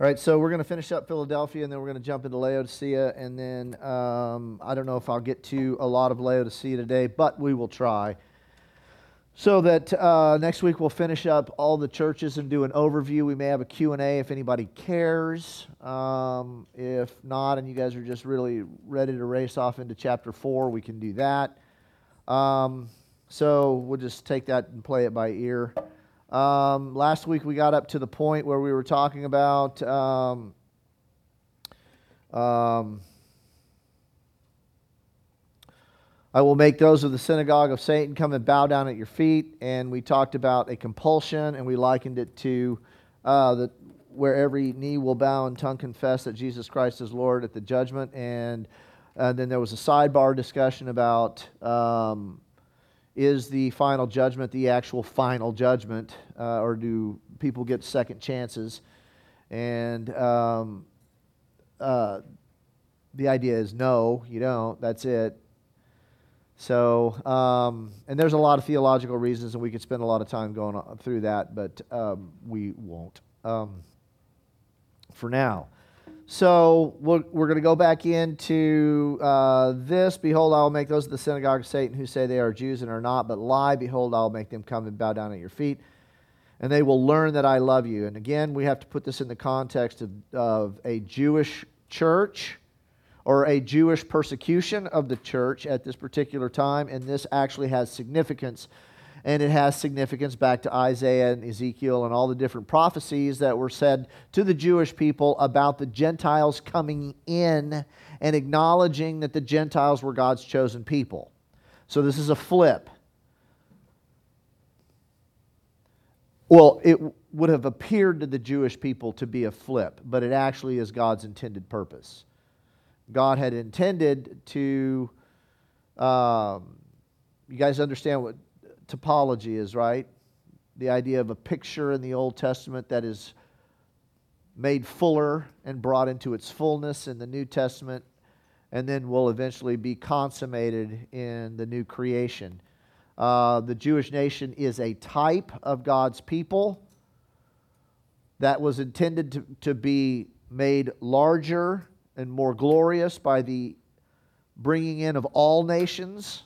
All right, so we're going to finish up Philadelphia and then we're going to jump into Laodicea. And then um, I don't know if I'll get to a lot of Laodicea today, but we will try. So that uh, next week we'll finish up all the churches and do an overview. We may have a Q&A if anybody cares. Um, if not, and you guys are just really ready to race off into chapter 4, we can do that. Um, so we'll just take that and play it by ear. Um, last week we got up to the point where we were talking about um, um, I will make those of the synagogue of Satan come and bow down at your feet. And we talked about a compulsion, and we likened it to uh, the, where every knee will bow and tongue confess that Jesus Christ is Lord at the judgment. And uh, then there was a sidebar discussion about um, is the final judgment the actual final judgment, uh, or do people get second chances? And um, uh, the idea is no, you don't. That's it. So, um, and there's a lot of theological reasons, and we could spend a lot of time going through that, but um, we won't um, for now. So we're, we're going to go back into uh, this. Behold, I will make those of the synagogue of Satan who say they are Jews and are not, but lie. Behold, I will make them come and bow down at your feet, and they will learn that I love you. And again, we have to put this in the context of, of a Jewish church or a Jewish persecution of the church at this particular time, and this actually has significance. And it has significance back to Isaiah and Ezekiel and all the different prophecies that were said to the Jewish people about the Gentiles coming in and acknowledging that the Gentiles were God's chosen people. So this is a flip. Well, it would have appeared to the Jewish people to be a flip, but it actually is God's intended purpose. God had intended to. Um, you guys understand what typology is, right? The idea of a picture in the Old Testament that is made fuller and brought into its fullness in the New Testament, and then will eventually be consummated in the new creation. Uh, the Jewish nation is a type of God's people that was intended to, to be made larger and more glorious by the bringing in of all nations.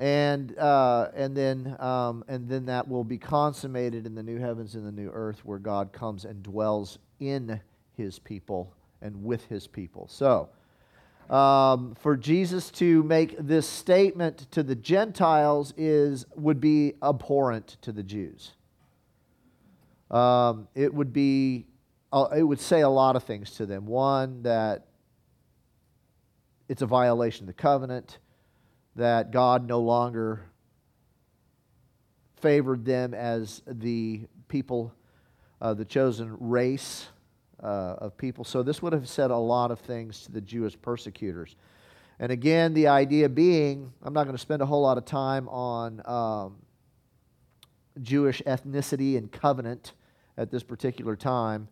And, uh, and, then, um, and then that will be consummated in the new heavens and the new earth where God comes and dwells in his people and with his people. So, um, for Jesus to make this statement to the Gentiles is, would be abhorrent to the Jews. Um, it would be uh, it would say a lot of things to them. One, that it's a violation of the covenant, that God no longer favored them as the people, uh, the chosen race uh, of people. So this would have said a lot of things to the Jewish persecutors. And again, the idea being, I'm not going to spend a whole lot of time on um, Jewish ethnicity and covenant at this particular time.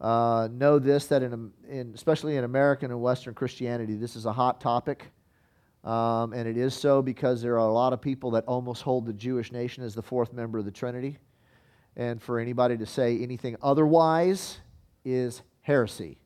Uh, know this that in, in, especially in American and Western Christianity, this is a hot topic. Um, and it is so because there are a lot of people that almost hold the Jewish nation as the fourth member of the Trinity. And for anybody to say anything otherwise is heresy.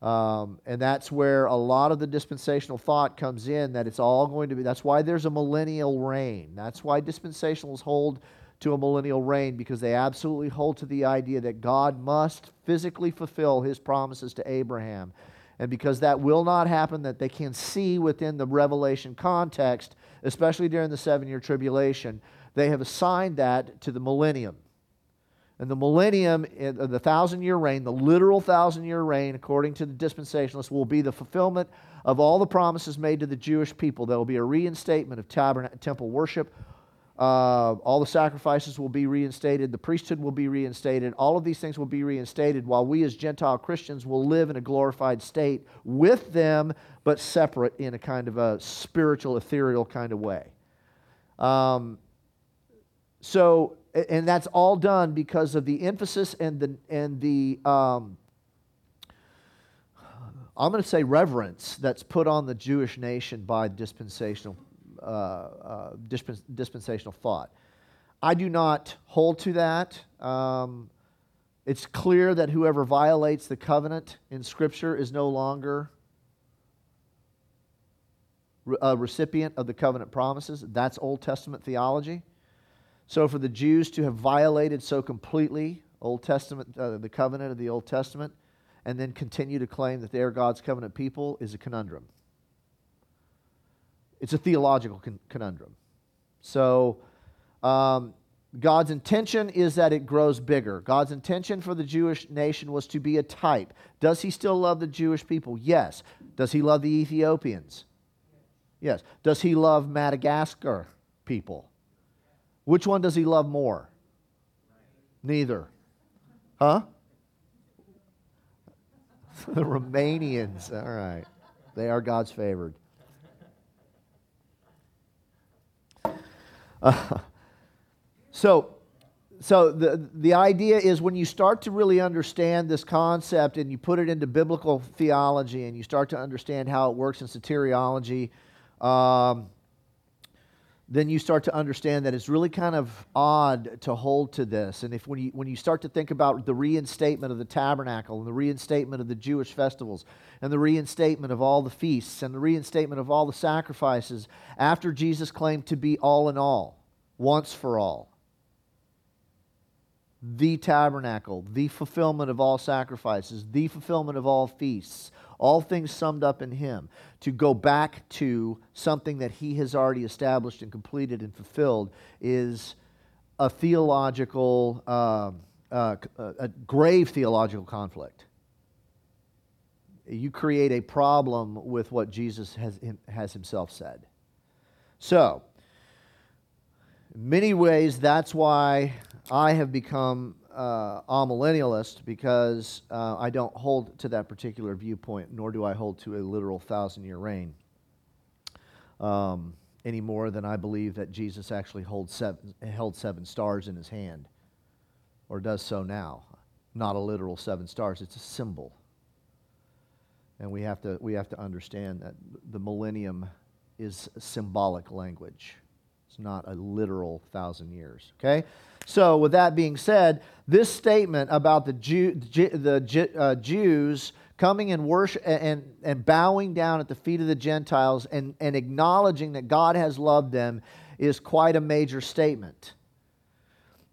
Um, and that's where a lot of the dispensational thought comes in that it's all going to be, that's why there's a millennial reign. That's why dispensationalists hold to a millennial reign because they absolutely hold to the idea that God must physically fulfill his promises to Abraham. And because that will not happen, that they can see within the Revelation context, especially during the seven year tribulation, they have assigned that to the millennium. And the millennium, uh, the thousand year reign, the literal thousand year reign, according to the dispensationalists, will be the fulfillment of all the promises made to the Jewish people. There will be a reinstatement of tabernacle, temple worship. Uh, all the sacrifices will be reinstated. The priesthood will be reinstated. All of these things will be reinstated while we as Gentile Christians will live in a glorified state with them, but separate in a kind of a spiritual, ethereal kind of way. Um, so, and that's all done because of the emphasis and the, and the um, I'm going to say reverence that's put on the Jewish nation by dispensational uh, uh, dispensational thought. I do not hold to that. Um, it's clear that whoever violates the covenant in Scripture is no longer a recipient of the covenant promises. That's Old Testament theology. So, for the Jews to have violated so completely Old Testament, uh, the covenant of the Old Testament, and then continue to claim that they are God's covenant people is a conundrum. It's a theological con- conundrum. So, um, God's intention is that it grows bigger. God's intention for the Jewish nation was to be a type. Does he still love the Jewish people? Yes. Does he love the Ethiopians? Yes. Does he love Madagascar people? Which one does he love more? Neither. Huh? the Romanians. All right. They are God's favored. So, so the, the idea is when you start to really understand this concept and you put it into biblical theology and you start to understand how it works in soteriology, um, then you start to understand that it's really kind of odd to hold to this. And if when you, when you start to think about the reinstatement of the tabernacle and the reinstatement of the Jewish festivals and the reinstatement of all the feasts and the reinstatement of all the sacrifices after Jesus claimed to be all in all, once for all, the tabernacle, the fulfillment of all sacrifices, the fulfillment of all feasts, all things summed up in Him, to go back to something that He has already established and completed and fulfilled is a theological, uh, uh, a grave theological conflict. You create a problem with what Jesus has, has Himself said. So, in many ways, that's why I have become uh, amillennialist because uh, I don't hold to that particular viewpoint, nor do I hold to a literal thousand year reign um, any more than I believe that Jesus actually seven, held seven stars in his hand, or does so now. Not a literal seven stars, it's a symbol. And we have to, we have to understand that the millennium is symbolic language. It's not a literal thousand years. Okay? So, with that being said, this statement about the, Jew, the uh, Jews coming and worship and, and bowing down at the feet of the Gentiles and, and acknowledging that God has loved them is quite a major statement.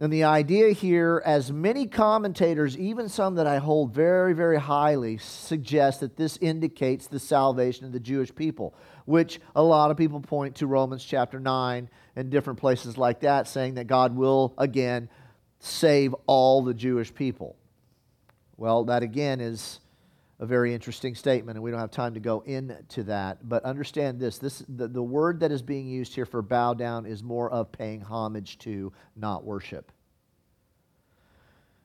And the idea here, as many commentators, even some that I hold very, very highly, suggest that this indicates the salvation of the Jewish people, which a lot of people point to Romans chapter 9 and different places like that, saying that God will again save all the Jewish people. Well, that again is a very interesting statement, and we don't have time to go into that. But understand this, this the, the word that is being used here for bow down is more of paying homage to, not worship.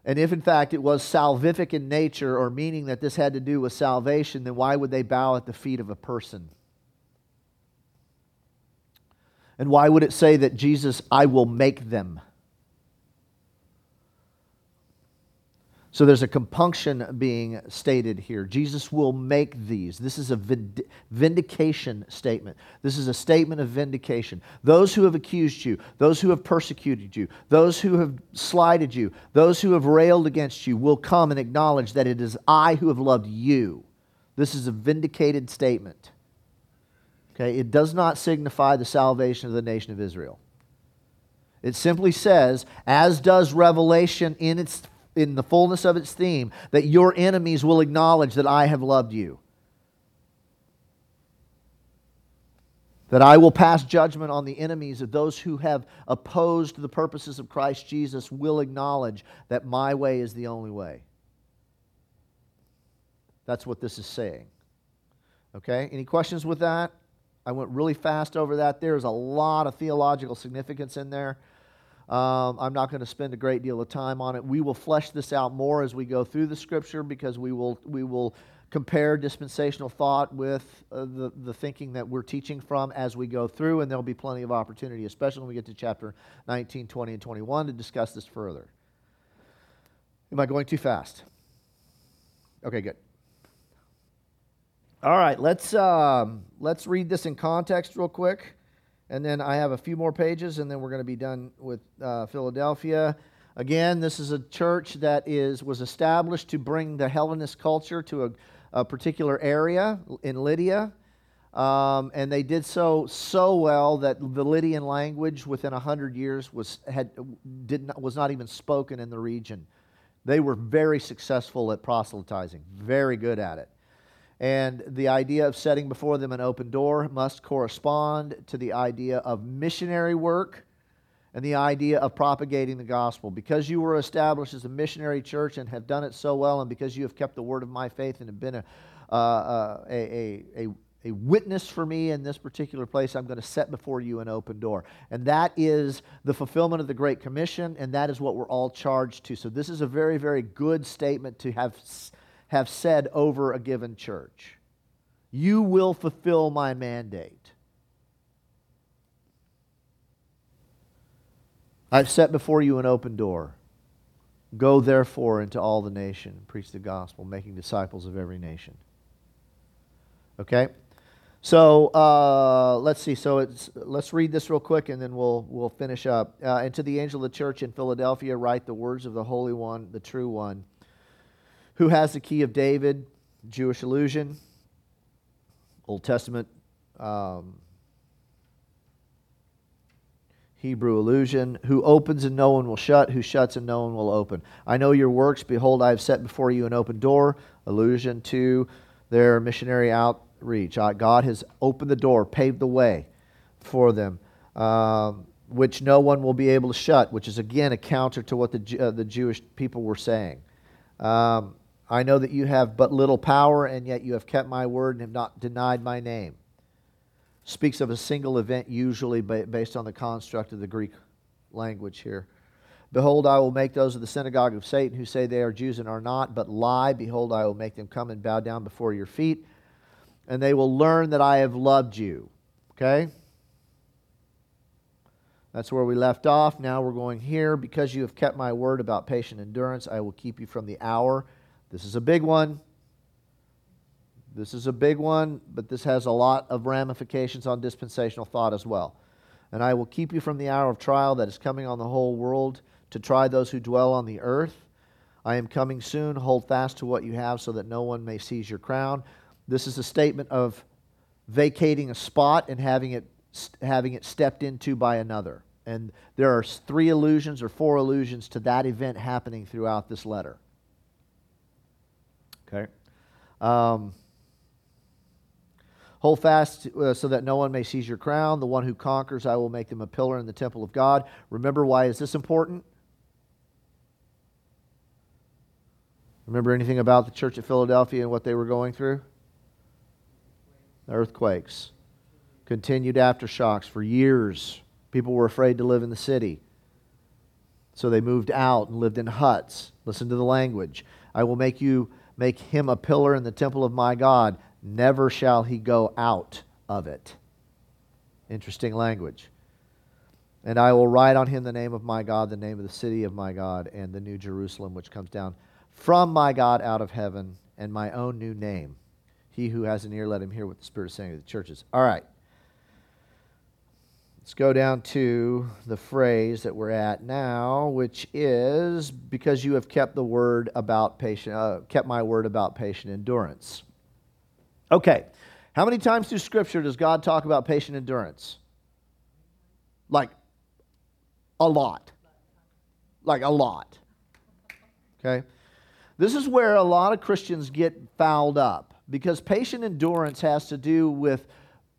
And if in fact it was salvific in nature or meaning that this had to do with salvation, then why would they bow at the feet of a person? And why would it say that Jesus, I will make them? So there's a compunction being stated here. Jesus will make these. This is a vindication statement. This is a statement of vindication. Those who have accused you, those who have persecuted you, those who have slighted you, those who have railed against you will come and acknowledge that it is I who have loved you. This is a vindicated statement. Okay, it does not signify the salvation of the nation of Israel. It simply says, as does Revelation in, its, in the fullness of its theme, that your enemies will acknowledge that I have loved you. That I will pass judgment on the enemies of those who have opposed the purposes of Christ Jesus, will acknowledge that my way is the only way. That's what this is saying. Okay? Any questions with that? I went really fast over that. There's a lot of theological significance in there. Um, I'm not going to spend a great deal of time on it. We will flesh this out more as we go through the scripture because we will, we will compare dispensational thought with uh, the, the thinking that we're teaching from as we go through, and there'll be plenty of opportunity, especially when we get to chapter 19, 20, and 21, to discuss this further. Am I going too fast? Okay, good. All right, let's, um, let's read this in context real quick, And then I have a few more pages, and then we're going to be done with uh, Philadelphia. Again, this is a church that is was established to bring the Hellenist culture to a, a particular area in Lydia. Um, and they did so so well that the Lydian language within hundred years was had did not, was not even spoken in the region. They were very successful at proselytizing, very good at it. And the idea of setting before them an open door must correspond to the idea of missionary work and the idea of propagating the gospel. Because you were established as a missionary church and have done it so well, and because you have kept the word of my faith and have been a, uh, uh, a, a, a a witness for me in this particular place, I'm going to set before you an open door. And that is the fulfillment of the Great Commission, and that is what we're all charged to. So, this is a very, very good statement to have, have said over a given church. You will fulfill my mandate. I've set before you an open door. Go therefore into all the nation, preach the gospel, making disciples of every nation. Okay? So uh, let's see. So it's, let's read this real quick, and then we'll we'll finish up. Uh, and to the angel of the church in Philadelphia, write the words of the Holy One, the true One, who has the key of David, Jewish allusion, Old Testament, um, Hebrew allusion, who opens and no one will shut, who shuts and no one will open. I know your works. Behold, I have set before you an open door. Allusion to their missionary outreach. Uh, God has opened the door, paved the way for them, um, which no one will be able to shut, which is again a counter to what the, uh, the Jewish people were saying. Um, I know that you have but little power, and yet you have kept my word and have not denied my name. Speaks of a single event, usually based on the construct of the Greek language here. Behold, I will make those of the synagogue of Satan who say they are Jews and are not, but lie. Behold, I will make them come and bow down before your feet and they will learn that I have loved you. Okay? That's where we left off. Now we're going here. Because you have kept my word about patient endurance, I will keep you from the hour. This is a big one. This is a big one, but this has a lot of ramifications on dispensational thought as well. And I will keep you from the hour of trial that is coming on the whole world to try those who dwell on the earth. I am coming soon. Hold fast to what you have so that no one may seize your crown. This is a statement of vacating a spot and having it, having it stepped into by another. And there are three allusions or four allusions to that event happening throughout this letter. Okay? Um, Hold fast uh, so that no one may seize your crown. The one who conquers, I will make them a pillar in the temple of God. Remember, why is this important? Remember anything about the church at Philadelphia and what they were going through? earthquakes, continued aftershocks for years. People were afraid to live in the city. So they moved out and lived in huts. Listen to the language. I will make you make him a pillar in the temple of my God. Never shall he go out of it. Interesting language. And I will write on him the name of my God, the name of the city of my God, and the new Jerusalem, which comes down from my God out of heaven, and my own new name he who has an ear, let him hear what the Spirit is saying to the churches. All right. Let's go down to the phrase that we're at now, which is because you have kept the word about patient, uh, kept my word about patient endurance. Okay. How many times through Scripture does God talk about patient endurance? Like a lot. Like a lot. Okay? This is where a lot of Christians get fouled up because patient endurance has to do with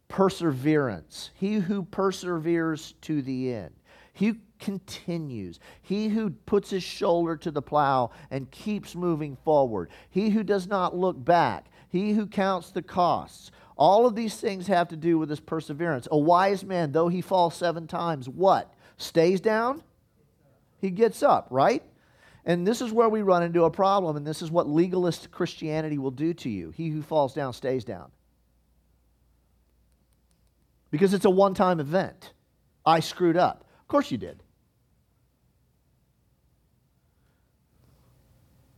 perseverance. He who perseveres to the end. He continues. He who puts his shoulder to the plow and keeps moving forward. He who does not look back. He who counts the costs. All of these things have to do with this perseverance. A wise man, though he falls seven times, what? Stays down? He gets up, right? And this is where we run into a problem, and this is what legalist Christianity will do to you. He who falls down stays down. Because it's a one time event. I screwed up. Of course you did.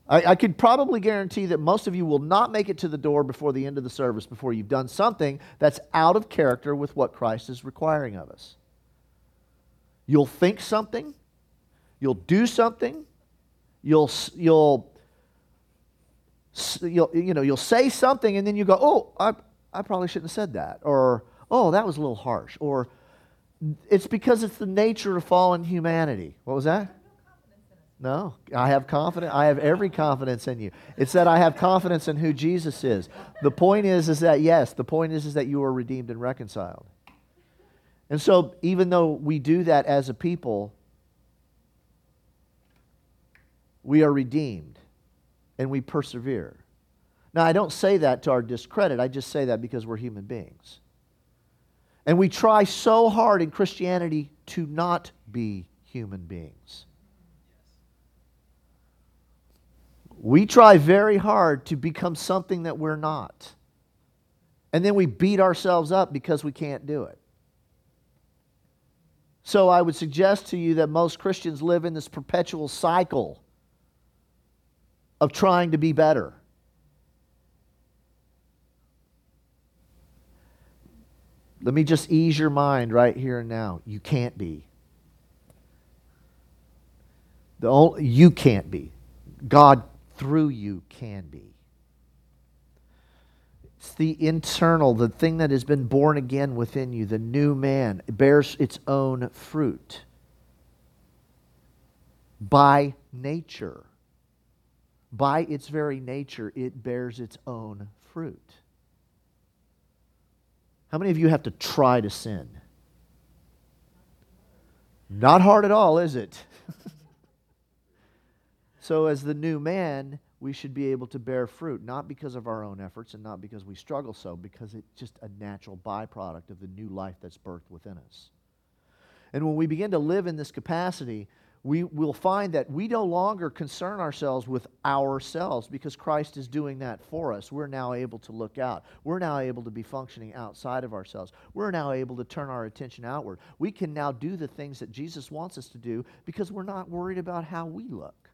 I, I could probably guarantee that most of you will not make it to the door before the end of the service before you've done something that's out of character with what Christ is requiring of us. You'll think something, you'll do something, you'll, you'll, you'll, you know, you'll say something and then you go, oh, I, I probably shouldn't have said that. Or, oh, that was a little harsh. Or, it's because it's the nature of fallen humanity. What was that? No, I have confidence. I have every confidence in you. It's that I have confidence in who Jesus is. The point is, is that yes, the point is, is that you are redeemed and reconciled. And so, even though we do that as a people, we are redeemed and we persevere. Now, I don't say that to our discredit. I just say that because we're human beings. And we try so hard in Christianity to not be human beings. We try very hard to become something that we're not. And then we beat ourselves up because we can't do it. So I would suggest to you that most Christians live in this perpetual cycle of trying to be better. Let me just ease your mind right here and now. You can't be. The only, you can't be. God through you can be. It's the internal, the thing that has been born again within you, the new man. It bears its own fruit by nature. By its very nature, it bears its own fruit. How many of you have to try to sin? Not hard at all, is it? so, as the new man, we should be able to bear fruit, not because of our own efforts and not because we struggle so, because it's just a natural byproduct of the new life that's birthed within us. And when we begin to live in this capacity, we will find that we no longer concern ourselves with ourselves because Christ is doing that for us. We're now able to look out. We're now able to be functioning outside of ourselves. We're now able to turn our attention outward. We can now do the things that Jesus wants us to do because we're not worried about how we look.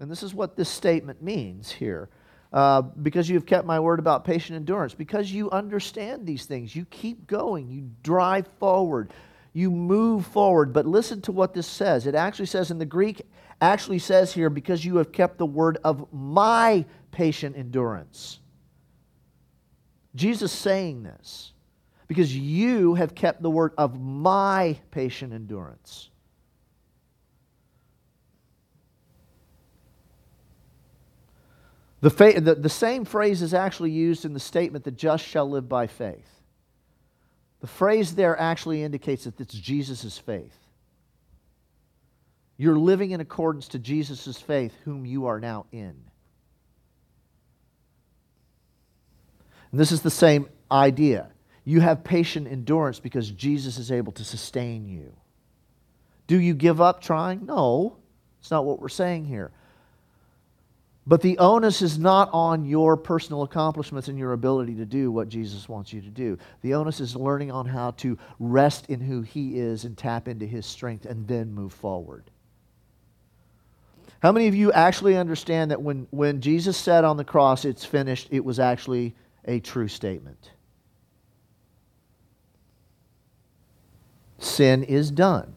And this is what this statement means here. Uh, because you have kept my word about patient endurance, because you understand these things, you keep going, you drive forward you move forward. But listen to what this says. It actually says in the Greek, actually says here, because you have kept the word of my patient endurance. Jesus saying this because you have kept the word of my patient endurance. The, fa- the, the same phrase is actually used in the statement, the just shall live by faith. The phrase there actually indicates that it's Jesus' faith. You're living in accordance to Jesus' faith, whom you are now in. And this is the same idea. You have patient endurance because Jesus is able to sustain you. Do you give up trying? No, it's not what we're saying here. But the onus is not on your personal accomplishments and your ability to do what Jesus wants you to do. The onus is learning on how to rest in who He is and tap into His strength and then move forward. How many of you actually understand that when, when Jesus said on the cross, it's finished, it was actually a true statement? Sin is done,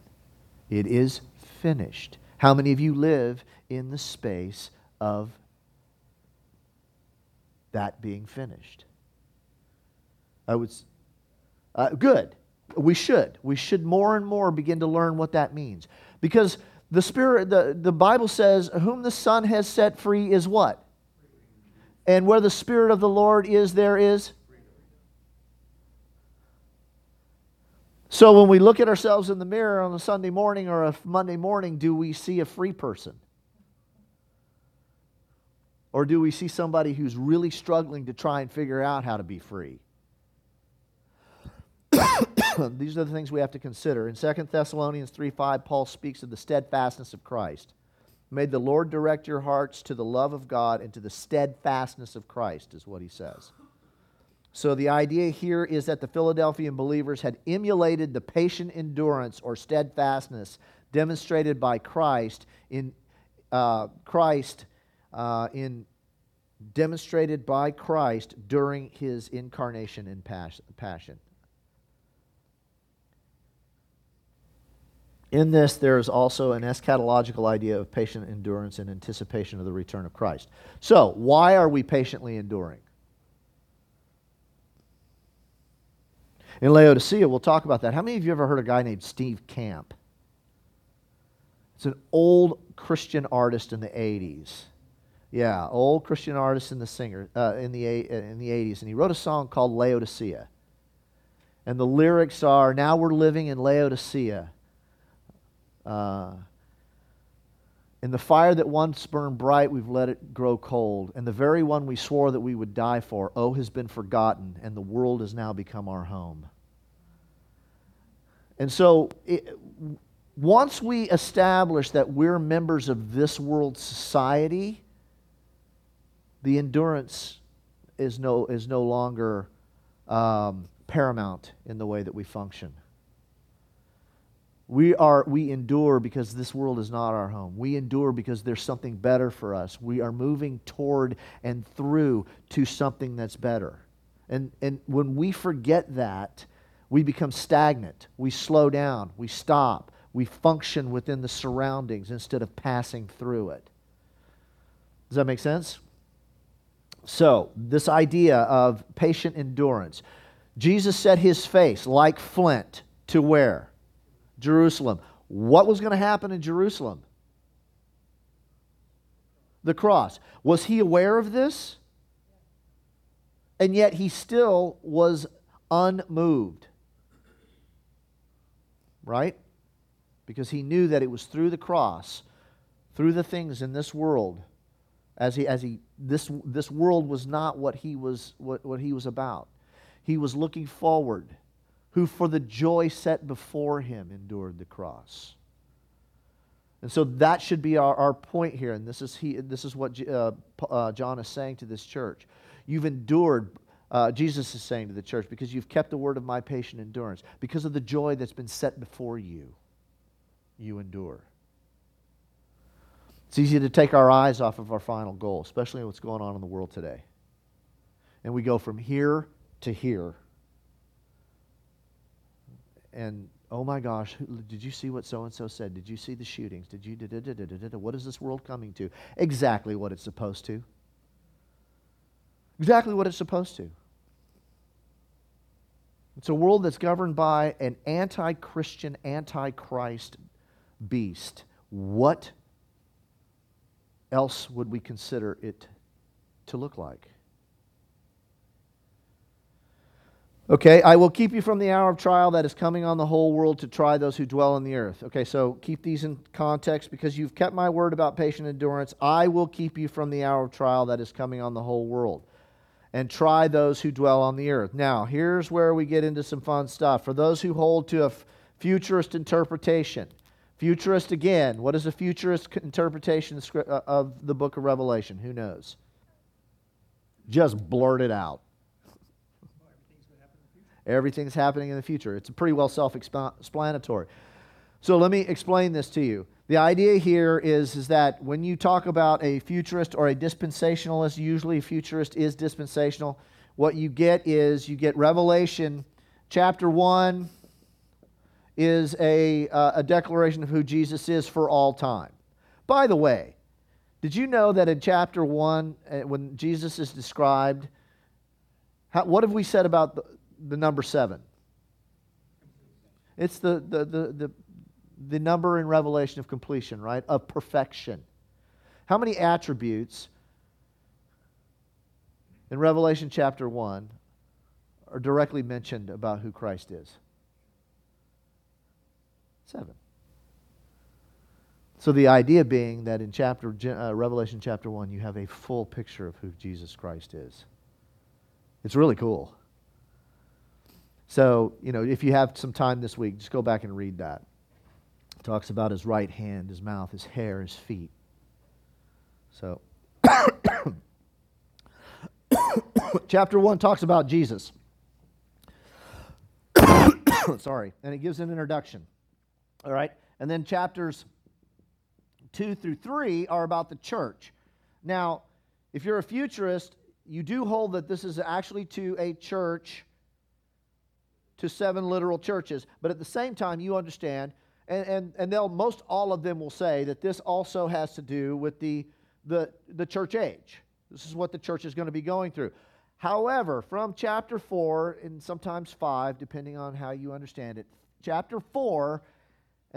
it is finished. How many of you live in the space of that being finished. I would, uh, good. We should. We should more and more begin to learn what that means. Because the Spirit, the, the Bible says, whom the Son has set free is what? And where the Spirit of the Lord is, there is. So when we look at ourselves in the mirror on a Sunday morning or a Monday morning, do we see a free person? Or do we see somebody who's really struggling to try and figure out how to be free? These are the things we have to consider. In 2 Thessalonians 3 5, Paul speaks of the steadfastness of Christ. May the Lord direct your hearts to the love of God and to the steadfastness of Christ, is what he says. So the idea here is that the Philadelphian believers had emulated the patient endurance or steadfastness demonstrated by Christ in uh, Christ uh, in demonstrated by Christ during his incarnation and passion. In this, there is also an eschatological idea of patient endurance in anticipation of the return of Christ. So, why are we patiently enduring? In Laodicea, we'll talk about that. How many of you ever heard a guy named Steve Camp? It's an old Christian artist in the 80s. Yeah, old Christian artist in the singer uh, in the in the 80s, and he wrote a song called Laodicea. And the lyrics are, "Now we're living in Laodicea." Uh, in the fire that once burned bright, we've let it grow cold. And the very one we swore that we would die for, oh, has been forgotten, and the world has now become our home. And so, it, once we establish that we're members of this world society, the endurance is no, is no longer um, paramount in the way that we function. We, are, we endure because this world is not our home. We endure because there's something better for us. We are moving toward and through to something that's better. And, and when we forget that, we become stagnant. We slow down. We stop. We function within the surroundings instead of passing through it. Does that make sense? So, this idea of patient endurance. Jesus set his face like flint to where? Jerusalem. What was going to happen in Jerusalem? The cross. Was he aware of this? And yet he still was unmoved. Right? Because he knew that it was through the cross, through the things in this world, as he, as he this, this world was not what he was, what, what he was about. He was looking forward who for the joy set before him endured the cross. And so that should be our, our point here. And this is, he, this is what uh, uh, John is saying to this church. You've endured, uh, Jesus is saying to the church, because you've kept the word of my patient endurance. Because of the joy that's been set before you, you endure. It's easy to take our eyes off of our final goal, especially what's going on in the world today. And we go from here to here and oh my gosh, did you see what so and so said? Did you see the shootings? Did you? Da, da, da, what is this world coming to? Exactly what it's supposed to. Exactly what it's supposed to. It's a world that's governed by an anti Christian, anti Christ beast. What else would we consider it to look like? Okay, I will keep you from the hour of trial that is coming on the whole world to try those who dwell on the earth. Okay, so keep these in context because you've kept my word about patient endurance. I will keep you from the hour of trial that is coming on the whole world and try those who dwell on the earth. Now, here's where we get into some fun stuff. For those who hold to a futurist interpretation, futurist again, what is a futurist interpretation uh, of the book of Revelation? Who knows? Just blurt it out. Everything's happening in the future. It's pretty well self explanatory. So let me explain this to you. The idea here is, is that when you talk about a futurist or a dispensationalist, usually a futurist is dispensational, what you get is you get Revelation chapter 1 is a, uh, a declaration of who Jesus is for all time. By the way, did you know that in chapter 1, uh, when Jesus is described, how, what have we said about the, the number seven? It's the, the, the, the, the number in Revelation of completion, right? Of perfection. How many attributes in Revelation chapter 1 are directly mentioned about who Christ is? Seven. So the idea being that in chapter uh, Revelation chapter 1 you have a full picture of who Jesus Christ is. It's really cool. So, you know, if you have some time this week, just go back and read that. It talks about his right hand, his mouth, his hair, his feet. So, chapter 1 talks about Jesus. Sorry. And it gives an introduction. All right. And then chapters 2 through 3 are about the church. Now, if you're a futurist, you do hold that this is actually to a church, to seven literal churches. But at the same time, you understand, and, and, and they'll, most all of them will say that this also has to do with the, the, the church age. This is what the church is going to be going through. However, from chapter 4 and sometimes 5, depending on how you understand it, chapter 4,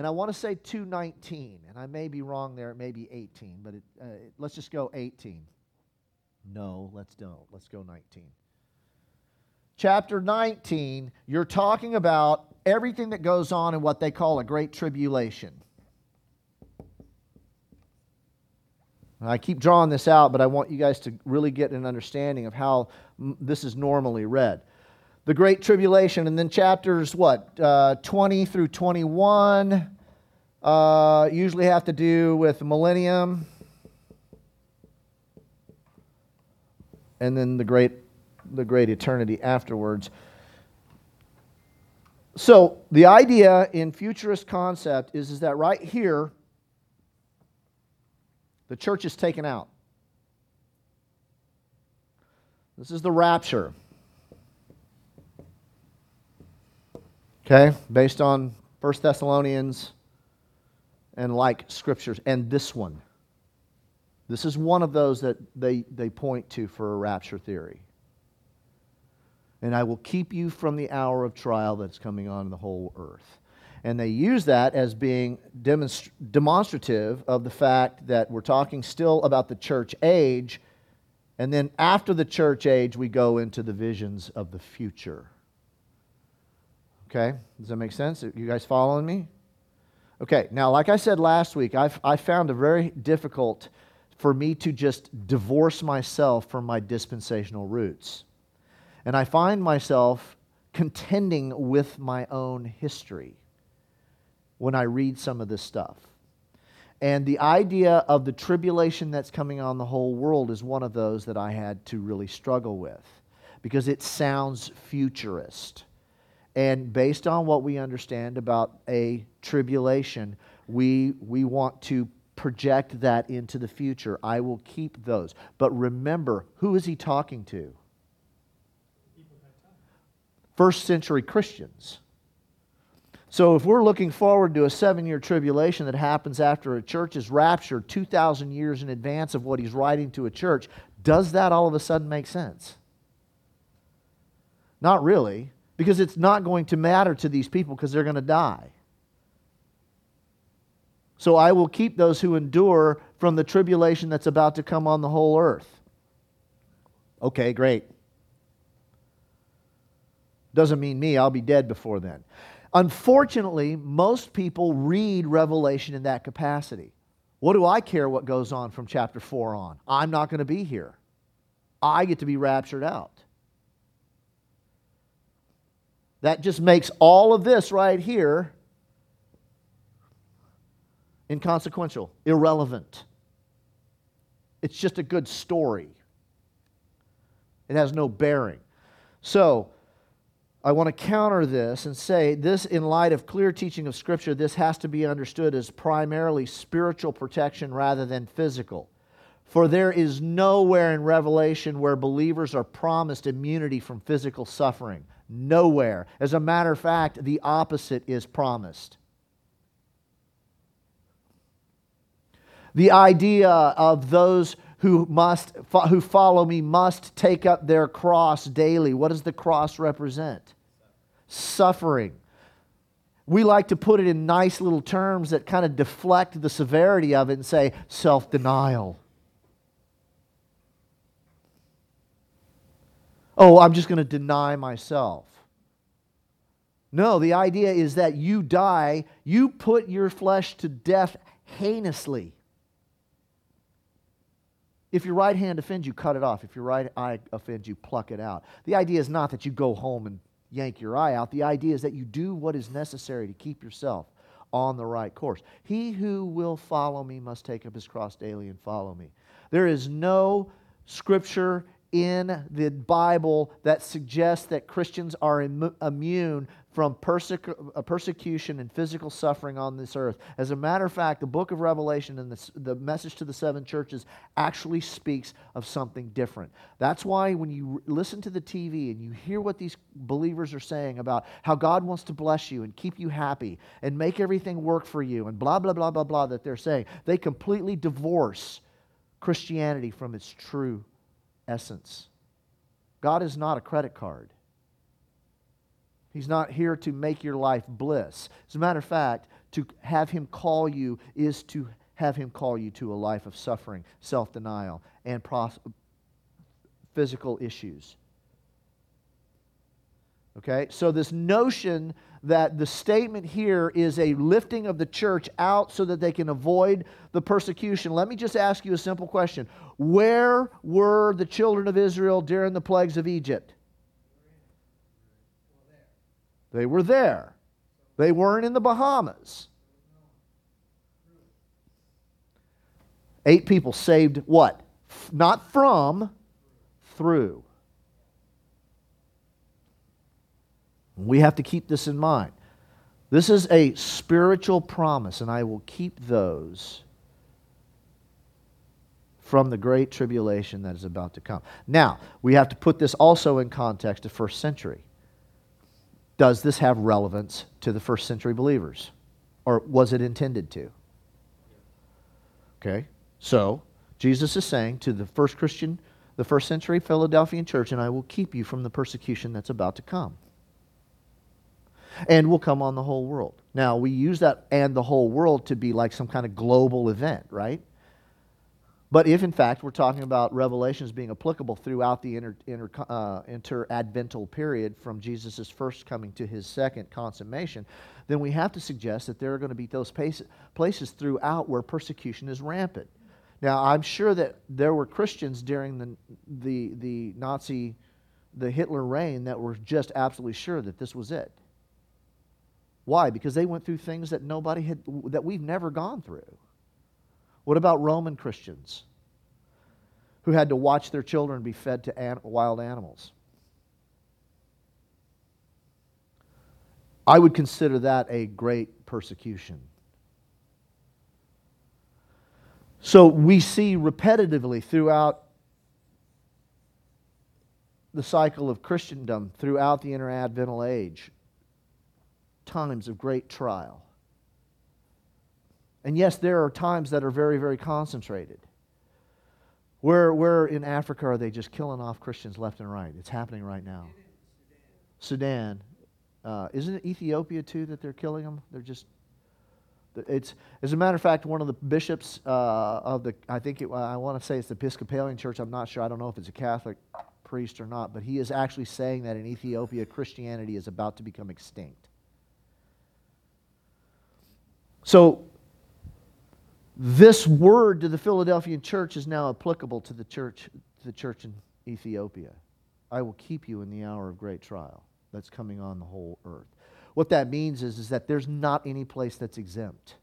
and I want to say 219, and I may be wrong there, it may be 18, but it, uh, let's just go 18. No, let's don't. Let's go 19. Chapter 19, you're talking about everything that goes on in what they call a great tribulation. I keep drawing this out, but I want you guys to really get an understanding of how this is normally read. The Great Tribulation, and then chapters, what, uh, 20 through 21, uh, usually have to do with millennium. And then the great, the great eternity afterwards. So, the idea in futurist concept is, is that right here, the church is taken out. This is the rapture. Okay, based on 1 Thessalonians and like scriptures, and this one. This is one of those that they, they point to for a rapture theory. And I will keep you from the hour of trial that's coming on the whole earth. And they use that as being demonst- demonstrative of the fact that we're talking still about the church age. And then after the church age, we go into the visions of the future. Okay? Does that make sense? You guys following me? Okay, now, like I said last week, I've, I found it very difficult for me to just divorce myself from my dispensational roots. And I find myself contending with my own history when I read some of this stuff. And the idea of the tribulation that's coming on the whole world is one of those that I had to really struggle with because it sounds futurist. And based on what we understand about a tribulation, we, we want to project that into the future. I will keep those. But remember, who is he talking to? First century Christians. So, if we're looking forward to a seven year tribulation that happens after a church is raptured 2,000 years in advance of what he's writing to a church, does that all of a sudden make sense? Not really, because it's not going to matter to these people because they're going to die. So, I will keep those who endure from the tribulation that's about to come on the whole earth. Okay, great. Doesn't mean me, I'll be dead before then. Unfortunately, most people read Revelation in that capacity. What do I care what goes on from chapter 4 on? I'm not going to be here. I get to be raptured out. That just makes all of this right here inconsequential, irrelevant. It's just a good story. It has no bearing. So, I want to counter this and say this, in light of clear teaching of Scripture, this has to be understood as primarily spiritual protection rather than physical. For there is nowhere in Revelation where believers are promised immunity from physical suffering. Nowhere. As a matter of fact, the opposite is promised. The idea of those who must who follow me must take up their cross daily. What does the cross represent? Suffering. We like to put it in nice little terms that kind of deflect the severity of it and say self denial. Oh, I'm just going to deny myself. No, the idea is that you die, you put your flesh to death heinously. If your right hand offends you, cut it off. If your right eye offends you, pluck it out. The idea is not that you go home and yank your eye out. The idea is that you do what is necessary to keep yourself on the right course. He who will follow me must take up his cross daily and follow me. There is no scripture in the Bible that suggests that Christians are Im- immune from persecu- uh, persecution and physical suffering on this earth. As a matter of fact, the book of Revelation and the, the message to the seven churches actually speaks of something different. That's why when you listen to the TV and you hear what these believers are saying about how God wants to bless you and keep you happy and make everything work for you and blah, blah, blah, blah, blah that they're saying, they completely divorce Christianity from its true essence. God is not a credit card. He's not here to make your life bliss. As a matter of fact, to have Him call you is to have Him call you to a life of suffering, self denial, and pros- physical issues. Okay? So, this notion that the statement here is a lifting of the church out so that they can avoid the persecution. Let me just ask you a simple question Where were the children of Israel during the plagues of Egypt? They were there. They weren't in the Bahamas. Eight people saved what? Not from, through. We have to keep this in mind. This is a spiritual promise, and I will keep those from the great tribulation that is about to come. Now, we have to put this also in context of first century does this have relevance to the first century believers? Or was it intended to? Okay, so Jesus is saying to the first Christian, the first century Philadelphian church, and I will keep you from the persecution that's about to come. And will come on the whole world. Now, we use that and the whole world to be like some kind of global event, right? But if, in fact, we're talking about revelations being applicable throughout the inter, inter, uh, interadvental period from Jesus' first coming to his second consummation, then we have to suggest that there are going to be those places throughout where persecution is rampant. Now, I'm sure that there were Christians during the, the, the Nazi, the Hitler reign that were just absolutely sure that this was it. Why? Because they went through things that nobody had, that we've never gone through. What about Roman Christians who had to watch their children be fed to an- wild animals? I would consider that a great persecution. So we see repetitively throughout the cycle of Christendom, throughout the interadvental age, times of great trial. And yes, there are times that are very, very concentrated. Where, where in Africa are they just killing off Christians left and right? It's happening right now. Sudan. Uh, isn't it Ethiopia too that they're killing them? They're just. It's as a matter of fact, one of the bishops uh, of the I think it, I want to say it's the Episcopalian Church. I'm not sure. I don't know if it's a Catholic priest or not, but he is actually saying that in Ethiopia Christianity is about to become extinct. So this word to the Philadelphian church is now applicable to the church, to the church in Ethiopia. I will keep you in the hour of great trial that's coming on the whole earth. What that means is, is that there's not any place that's exempt.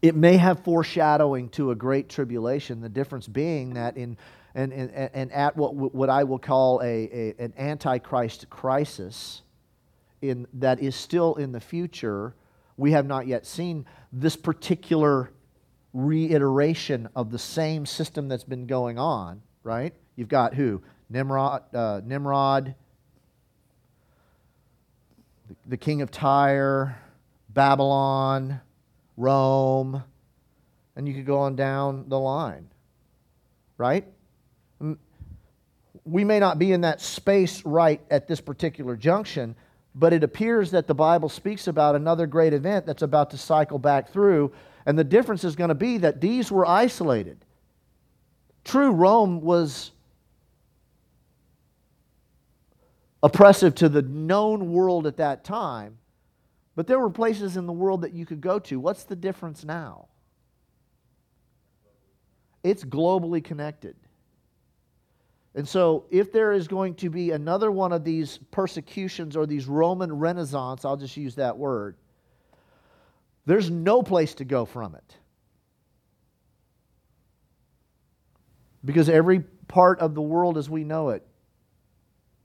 It may have foreshadowing to a great tribulation, the difference being that in and, and, and at what, what I will call a, a, an antichrist crisis in, that is still in the future we have not yet seen this particular reiteration of the same system that's been going on, right? You've got who? Nimrod, uh, Nimrod the king of Tyre, Babylon, Rome, and you could go on down the line, right? We may not be in that space right at this particular junction, but it appears that the Bible speaks about another great event that's about to cycle back through. And the difference is going to be that these were isolated. True, Rome was oppressive to the known world at that time, but there were places in the world that you could go to. What's the difference now? It's globally connected. And so, if there is going to be another one of these persecutions or these Roman Renaissance, I'll just use that word, there's no place to go from it. Because every part of the world as we know it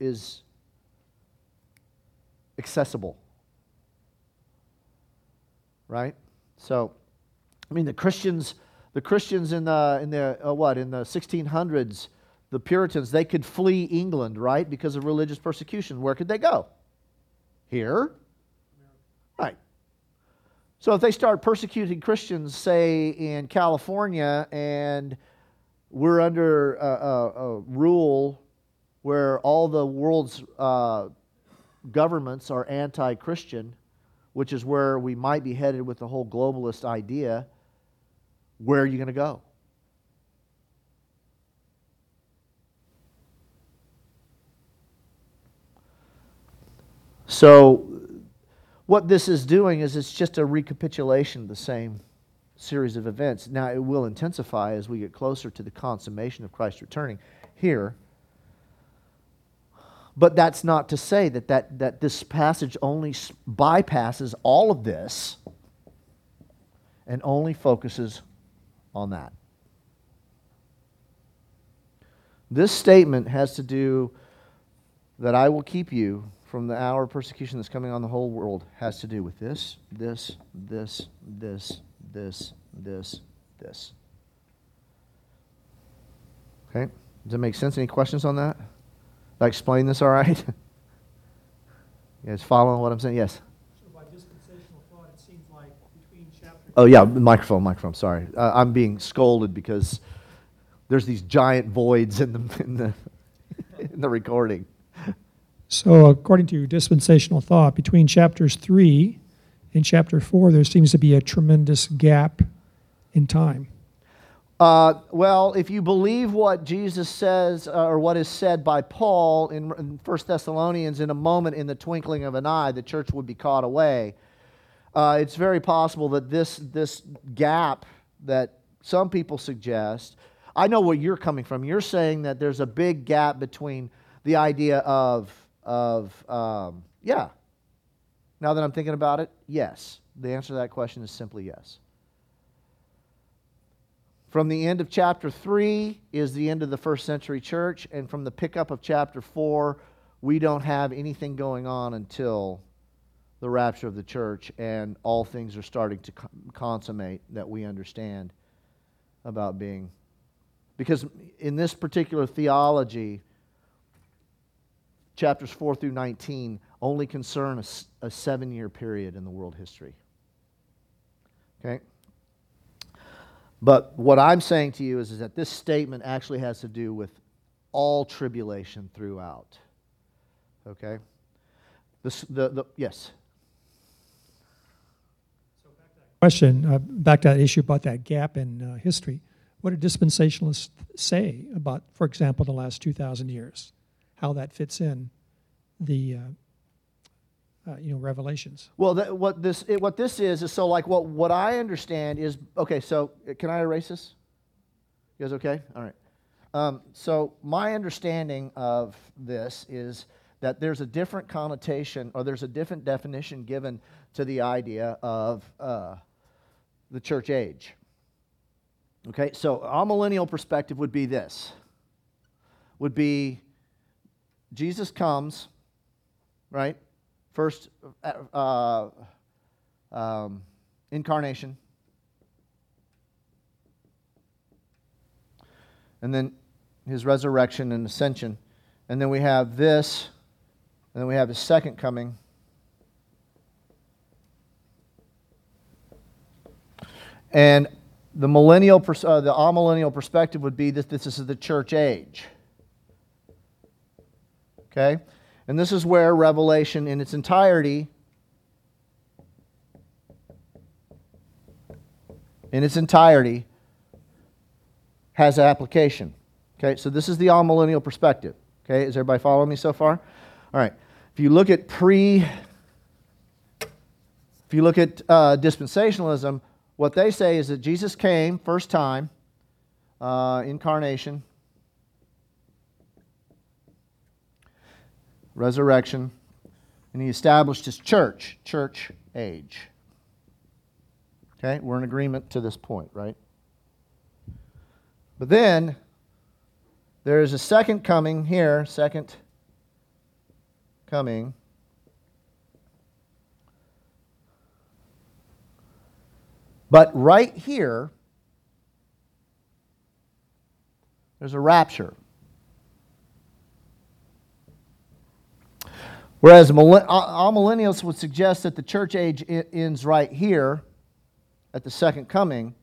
is accessible. Right? So, I mean, the Christians, the Christians in the, in the uh, what, in the 1600s, the Puritans, they could flee England, right, because of religious persecution. Where could they go? Here? Right. So if they start persecuting Christians, say in California, and we're under a, a, a rule where all the world's uh, governments are anti Christian, which is where we might be headed with the whole globalist idea, where are you going to go? So, what this is doing is it's just a recapitulation of the same series of events. Now, it will intensify as we get closer to the consummation of Christ returning here. But that's not to say that, that, that this passage only bypasses all of this and only focuses on that. This statement has to do that I will keep you from the hour of persecution that's coming on the whole world has to do with this, this, this, this, this, this, this. Okay? Does that make sense? Any questions on that? Did I explain this all right? you guys following what I'm saying? Yes. So by dispensational thought, it seems like between chapter. Oh yeah, microphone, microphone. Sorry, uh, I'm being scolded because there's these giant voids in the in the in the recording. So according to dispensational thought, between chapters three and chapter four, there seems to be a tremendous gap in time. Uh, well, if you believe what Jesus says uh, or what is said by Paul in, in 1 Thessalonians, in a moment, in the twinkling of an eye, the church would be caught away. Uh, it's very possible that this, this gap that some people suggest, I know where you're coming from. You're saying that there's a big gap between the idea of, of um, yeah. Now that I'm thinking about it, yes. The answer to that question is simply yes. From the end of chapter 3 is the end of the first century church, and from the pickup of chapter 4, we don't have anything going on until the rapture of the church, and all things are starting to consummate that we understand about being. Because in this particular theology, chapters 4 through 19 only concern a, a seven year period in the world history. Okay? But what I'm saying to you is, is that this statement actually has to do with all tribulation throughout. Okay? This, the, the, yes. So back to that question, uh, back to that issue about that gap in uh, history. What do dispensationalists say about, for example, the last 2,000 years? How that fits in the uh, uh, you know, revelations. Well, that, what this it, what this is is so like what what I understand is okay. So can I erase this? You guys okay? All right. Um, so my understanding of this is that there's a different connotation or there's a different definition given to the idea of uh, the church age. Okay, so amillennial perspective would be this: would be Jesus comes, right? First, uh, um, incarnation. And then his resurrection and ascension. And then we have this, and then we have his second coming. And the millennial, uh, the amillennial perspective would be that this is the church age. Okay? And this is where Revelation in its entirety, in its entirety, has application. Okay, so this is the amillennial perspective. Okay, is everybody following me so far? All right. If you look at pre, if you look at uh, dispensationalism, what they say is that Jesus came first time, uh, incarnation, resurrection, and he established his church, church age. Okay, we're in agreement to this point, right? But then there is a second coming here, second coming. But right here, there's a rapture. Whereas amillennials would suggest that the church age ends right here at the second coming,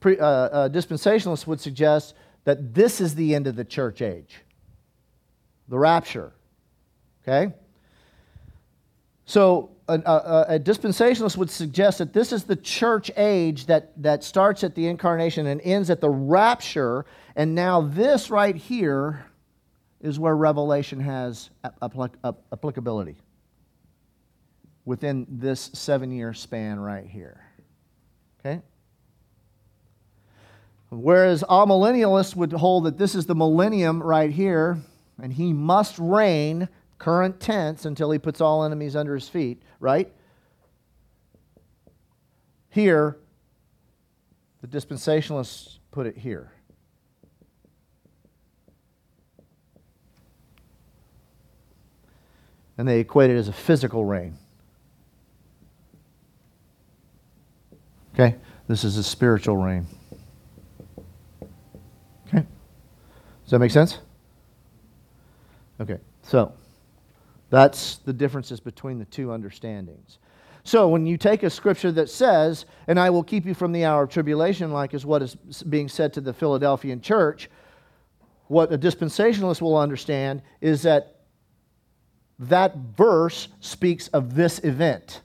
pre, uh, uh, dispensationalists would suggest that this is the end of the church age, the rapture. Okay? So a, a, a, dispensationalist would suggest that this is the church age that, that starts at the incarnation and ends at the rapture. And now, this right here is where Revelation has applicability within this seven year span right here. Okay? Whereas amillennialists would hold that this is the millennium right here, and he must reign, current tense, until he puts all enemies under his feet, right? Here, the dispensationalists put it here. And they equate it as a physical reign. Okay? This is a spiritual reign. Okay? Does that make sense? Okay, so that's the differences between the two understandings. So when you take a scripture that says, and I will keep you from the hour of tribulation, like is what is being said to the Philadelphian church, what a dispensationalist will understand is that that verse speaks of this event.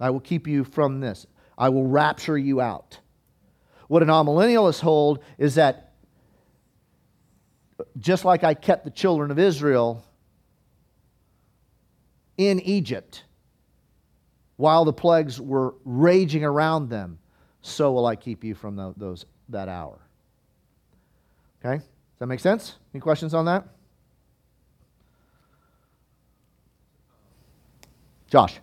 I will keep you from this. I will rapture you out. What an amillennialists hold is that just like I kept the children of Israel in Egypt while the plagues were raging around them, so will I keep you from those, that hour. Okay? Does that make sense? Any questions on that? Josh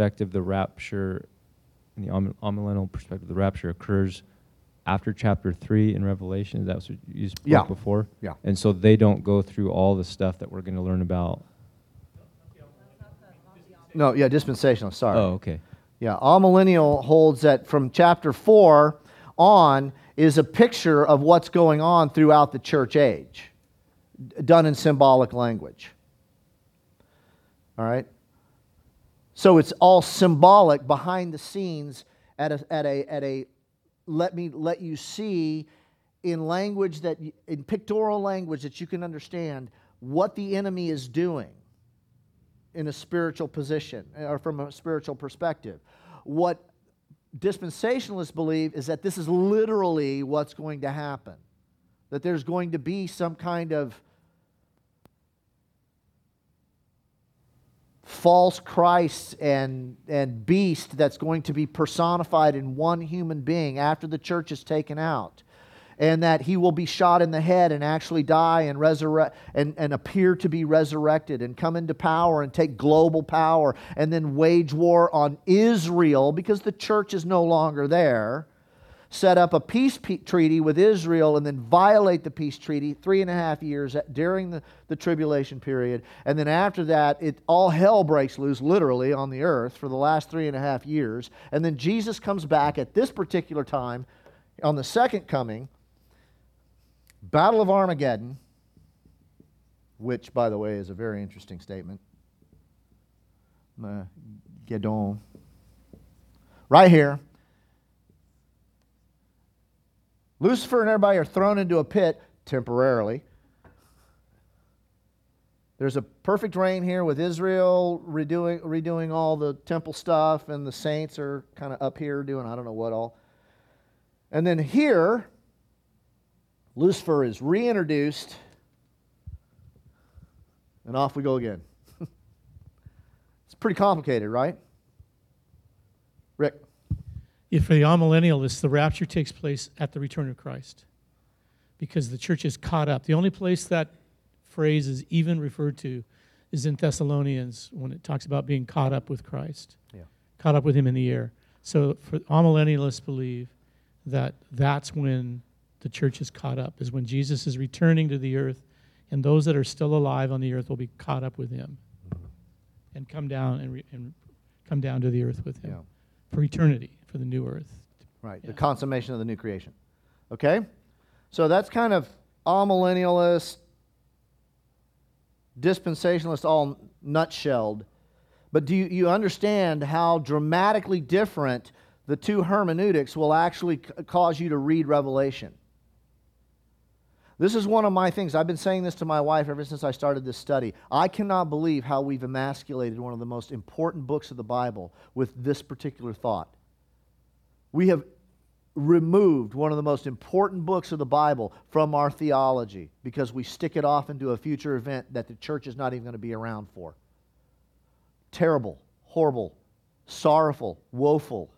perspective, the rapture, in the amillennial perspective, the rapture occurs after chapter 3 in Revelation. That was what you spoke yeah. before? Yeah. And so they don't go through all the stuff that we're going to learn about. No, yeah, dispensational, sorry. Oh, okay. Yeah, amillennial holds that from chapter 4 on is a picture of what's going on throughout the church age, done in symbolic language. All right? So it's all symbolic behind the scenes at a, at a, at a let me let you see in language that, in pictorial language that you can understand what the enemy is doing in a spiritual position or from a spiritual perspective. What dispensationalists believe is that this is literally what's going to happen, that there's going to be some kind of false Christ and, and beast that's going to be personified in one human being after the church is taken out. And that he will be shot in the head and actually die and resurrect and, and appear to be resurrected and come into power and take global power and then wage war on Israel because the church is no longer there set up a peace treaty with Israel and then violate the peace treaty three and a half years during the, the tribulation period. And then after that, it all hell breaks loose, literally, on the earth for the last three and a half years. And then Jesus comes back at this particular time on the second coming, Battle of Armageddon, which, by the way, is a very interesting statement. Right here Lucifer and everybody are thrown into a pit temporarily. There's a perfect reign here with Israel redoing, redoing all the temple stuff, and the saints are kind of up here doing I don't know what all. And then here, Lucifer is reintroduced, and off we go again. it's pretty complicated, right? Rick. If for the amillennialists, the rapture takes place at the return of Christ because the church is caught up. The only place that phrase is even referred to is in Thessalonians when it talks about being caught up with Christ, yeah. caught up with Him in the air. So, for amillennialists, believe that that's when the church is caught up, is when Jesus is returning to the earth, and those that are still alive on the earth will be caught up with him mm-hmm. and come down and, re, and come down to the earth with him Yeah. for eternity, for the new earth. Right, the consummation of the new creation. Okay? So that's kind of amillennialist, dispensationalist, all nutshelled. But do you, you understand how dramatically different the two hermeneutics will actually c- cause you to read Revelation? This is one of my things. I've been saying this to my wife ever since I started this study. I cannot believe how we've emasculated one of the most important books of the Bible with this particular thought. We have removed one of the most important books of the Bible from our theology because we stick it off into a future event that the church is not even going to be around for. Terrible, horrible, sorrowful, woeful.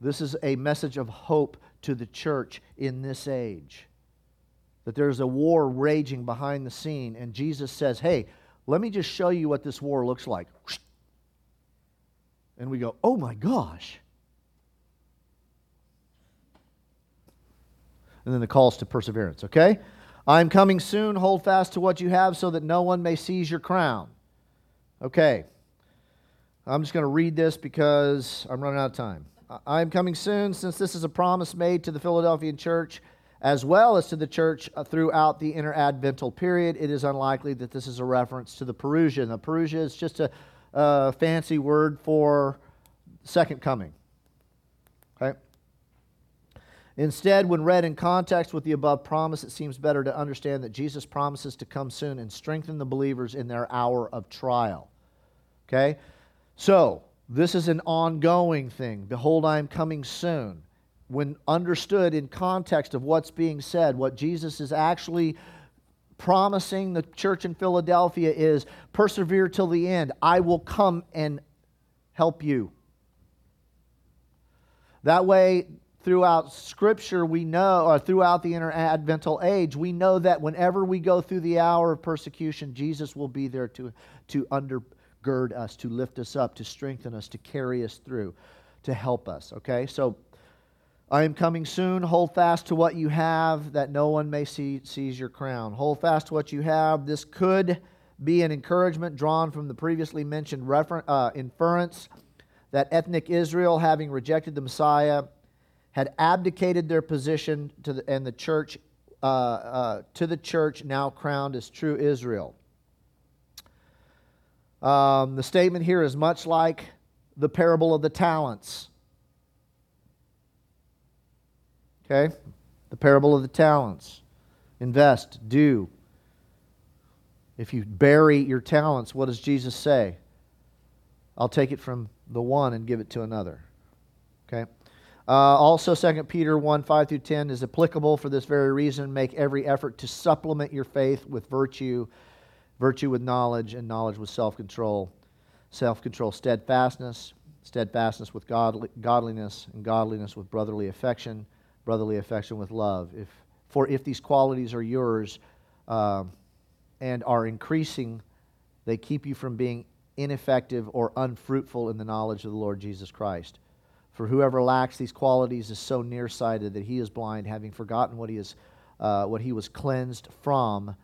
This is a message of hope to the church in this age. That there's a war raging behind the scene, and Jesus says, Hey, let me just show you what this war looks like. And we go, Oh my gosh. And then the calls to perseverance, okay? I'm coming soon. Hold fast to what you have so that no one may seize your crown. Okay. I'm just going to read this because I'm running out of time. I am coming soon, since this is a promise made to the Philadelphian church as well as to the church uh, throughout the interadvental period. It is unlikely that this is a reference to the Parousia. The Parousia is just a uh, fancy word for second coming. Okay? Instead, when read in context with the above promise, it seems better to understand that Jesus promises to come soon and strengthen the believers in their hour of trial. Okay? So, this is an ongoing thing. Behold, I am coming soon. When understood in context of what's being said, what Jesus is actually promising the church in Philadelphia is persevere till the end. I will come and help you. That way, throughout Scripture, we know, or throughout the interadvental age, we know that whenever we go through the hour of persecution, Jesus will be there to, to undergird us, to lift us up, to strengthen us, to carry us through, to help us. Okay? So, I am coming soon. Hold fast to what you have, that no one may see, seize your crown. Hold fast to what you have. This could be an encouragement drawn from the previously mentioned refer- uh, inference that ethnic Israel, having rejected the Messiah, had abdicated their position to the, and the church uh, uh, to the church now crowned as true Israel. Um, the statement here is much like the parable of the talents. Okay? The parable of the talents. Invest, do. If you bury your talents, what does Jesus say? I'll take it from the one and give it to another. Okay? Uh, also, 2 Peter 1 5 through 10 is applicable for this very reason. Make every effort to supplement your faith with virtue, virtue with knowledge, and knowledge with self control. Self control, steadfastness, steadfastness with godly, godliness, and godliness with brotherly affection, brotherly affection with love. If, for if these qualities are yours uh, and are increasing, they keep you from being ineffective or unfruitful in the knowledge of the Lord Jesus Christ. For whoever lacks these qualities is so nearsighted that he is blind, having forgotten what he, is, uh, what he was cleansed from,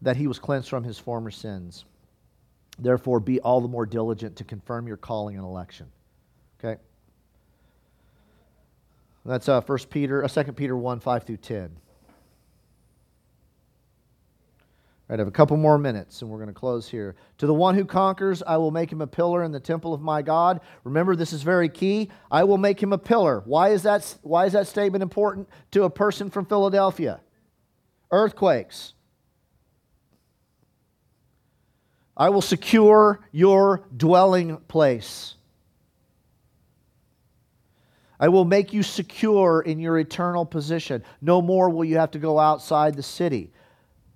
that he was cleansed from his former sins. Therefore, be all the more diligent to confirm your calling and election. Okay? That's uh, 1 Peter, uh, 2 Peter 1, 5 through 10. All right, I have a couple more minutes and we're going to close here. To the one who conquers, I will make him a pillar in the temple of my God. Remember, this is very key. I will make him a pillar. Why is that, why is that statement important to a person from Philadelphia? Earthquakes. I will secure your dwelling place. I will make you secure in your eternal position. No more will you have to go outside the city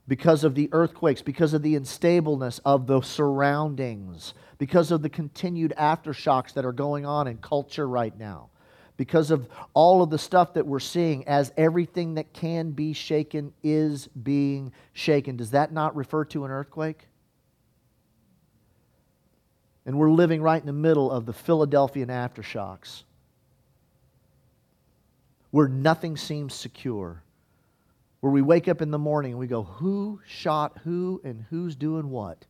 because of the earthquakes, because of the instableness of the surroundings, because of the continued aftershocks that are going on in culture right now, because of all of the stuff that we're seeing as everything that can be shaken is being shaken. Does that not refer to an earthquake? And we're living right in the middle of the Philadelphian aftershocks. Where nothing seems secure, where we wake up in the morning and we go, Who shot who and who's doing what?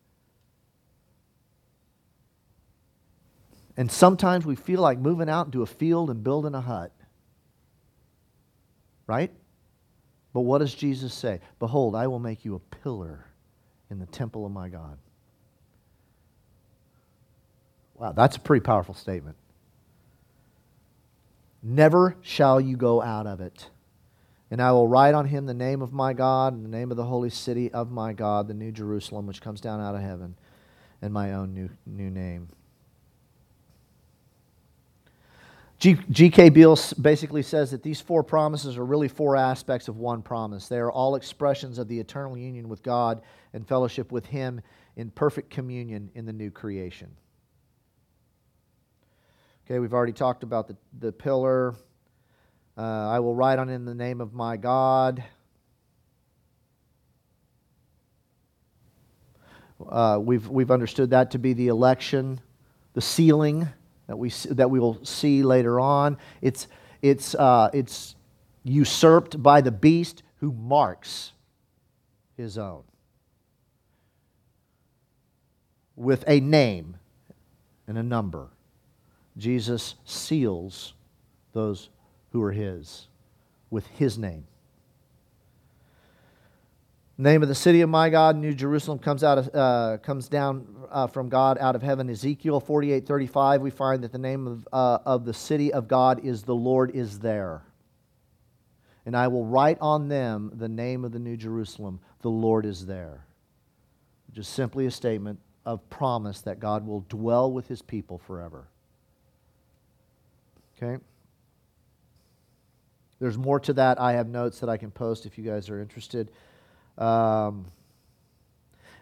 And sometimes we feel like moving out into a field and building a hut. Right? But what does Jesus say? Behold, I will make you a pillar in the temple of my God. Wow, that's a pretty powerful statement. Never shall you go out of it. And I will write on him the name of my God and the name of the holy city of my God, the new Jerusalem, which comes down out of heaven, and my own new, new name. G.K. Beale basically says that these four promises are really four aspects of one promise. They are all expressions of the eternal union with God and fellowship with Him in perfect communion in the new creation. Okay, we've already talked about the, the pillar. Uh, I will write on in the name of my God. Uh, we've, we've understood that to be the election, the sealing that we, that we will see later on. It's, it's, uh, it's usurped by the beast who marks his own with a name and a number. Jesus seals those who are his with his name name of the city of my God, New Jerusalem, comes out of, uh, comes down uh, from God out of heaven. Ezekiel forty eight thirty five. We find that the name of uh, of the city of God is the Lord is there. And I will write on them the name of the New Jerusalem. The Lord is there. Is simply a statement of promise that God will dwell with His people forever. Okay. There's more to that. I have notes that I can post if you guys are interested. Um,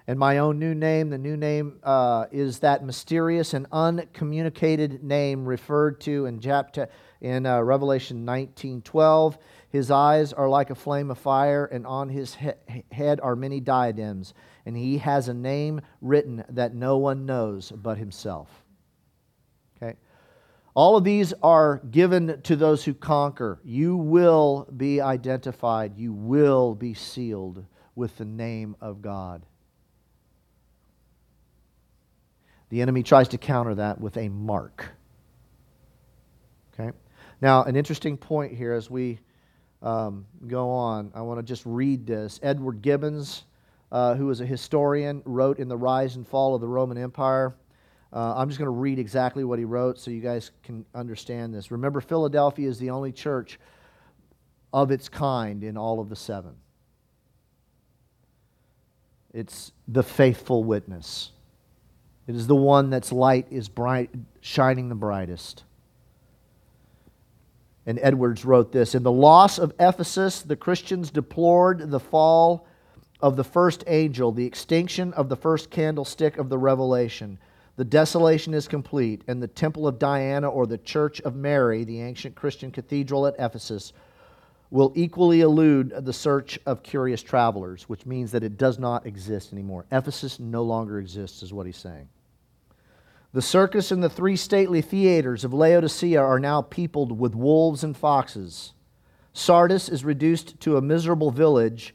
and my own new name, the new name uh, is that mysterious and uncommunicated name referred to in, chapter, in uh, Revelation 19:12. His eyes are like a flame of fire, and on his he- head are many diadems. And he has a name written that no one knows but himself. Okay? All of these are given to those who conquer. You will be identified, you will be sealed with the name of God. The enemy tries to counter that with a mark. Okay? Now, an interesting point here as we um, go on, I want to just read this. Edward Gibbons, uh, who is a historian, wrote in The Rise and Fall of the Roman Empire. Uh, I'm just going to read exactly what he wrote so you guys can understand this. Remember, Philadelphia is the only church of its kind in all of the seven. It's the faithful witness. It is the one that's light is bright, shining the brightest. And Edwards wrote this In the loss of Ephesus, the Christians deplored the fall of the first angel, the extinction of the first candlestick of the revelation. The desolation is complete, and the temple of Diana or the church of Mary, the ancient Christian cathedral at Ephesus, will equally elude the search of curious travelers, which means that it does not exist anymore. Ephesus no longer exists, is what he's saying. The circus and the three stately theaters of Laodicea are now peopled with wolves and foxes. Sardis is reduced to a miserable village.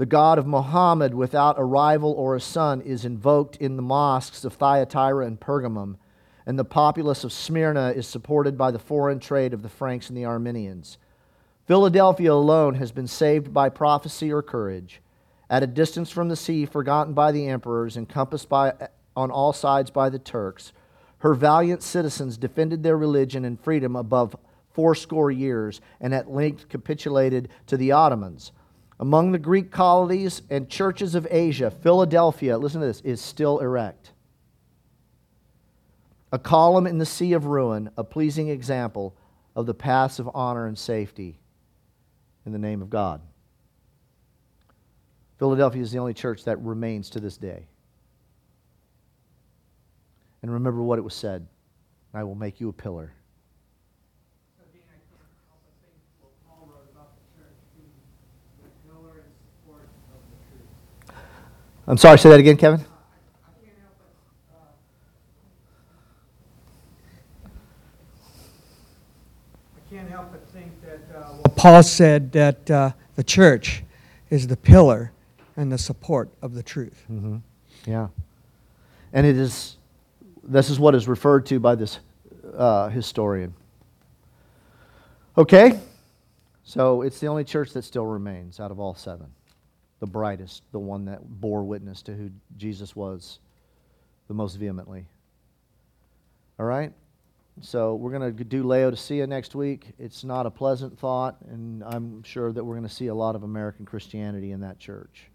The God of Mohammed, without a rival or a son, is invoked in the mosques of Thyatira and Pergamum, and the populace of Smyrna is supported by the foreign trade of the Franks and the Armenians. Philadelphia alone has been saved by prophecy or courage. At a distance from the sea, forgotten by the emperors, encompassed by, on all sides by the Turks, her valiant citizens defended their religion and freedom above fourscore years and at length capitulated to the Ottomans. Among the Greek colonies and churches of Asia, Philadelphia, listen to this, is still erect. A column in the sea of ruin, a pleasing example of the paths of honor and safety in the name of God. Philadelphia is the only church that remains to this day. And remember what it was said I will make you a pillar. I'm sorry, say that again, Kevin. I can't help but think that uh, Paul said that uh, the church is the pillar and the support of the truth. hmm Yeah. And it is, this is what is referred to by this uh, historian. Okay? So it's the only church that still remains out of all seven. The brightest, the one that bore witness to who Jesus was the most vehemently. All right? So we're going to do Laodicea next week. It's not a pleasant thought, and I'm sure that we're going to see a lot of American Christianity in that church.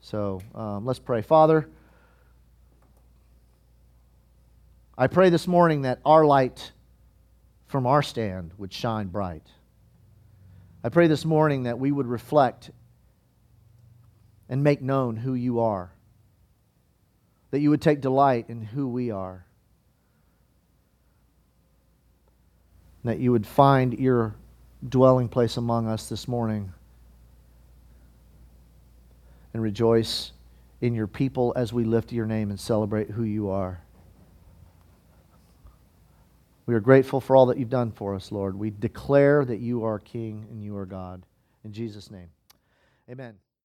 So um, let's pray. Father, I pray this morning that our light from our stand would shine bright. I pray this morning that we would reflect and make known who you are, that you would take delight in who we are, that you would find your dwelling place among us this morning and rejoice in your people as we lift your name and celebrate who you are. We are grateful for all that you've done for us, Lord. We declare that you are King and you are God. In Jesus' name, amen.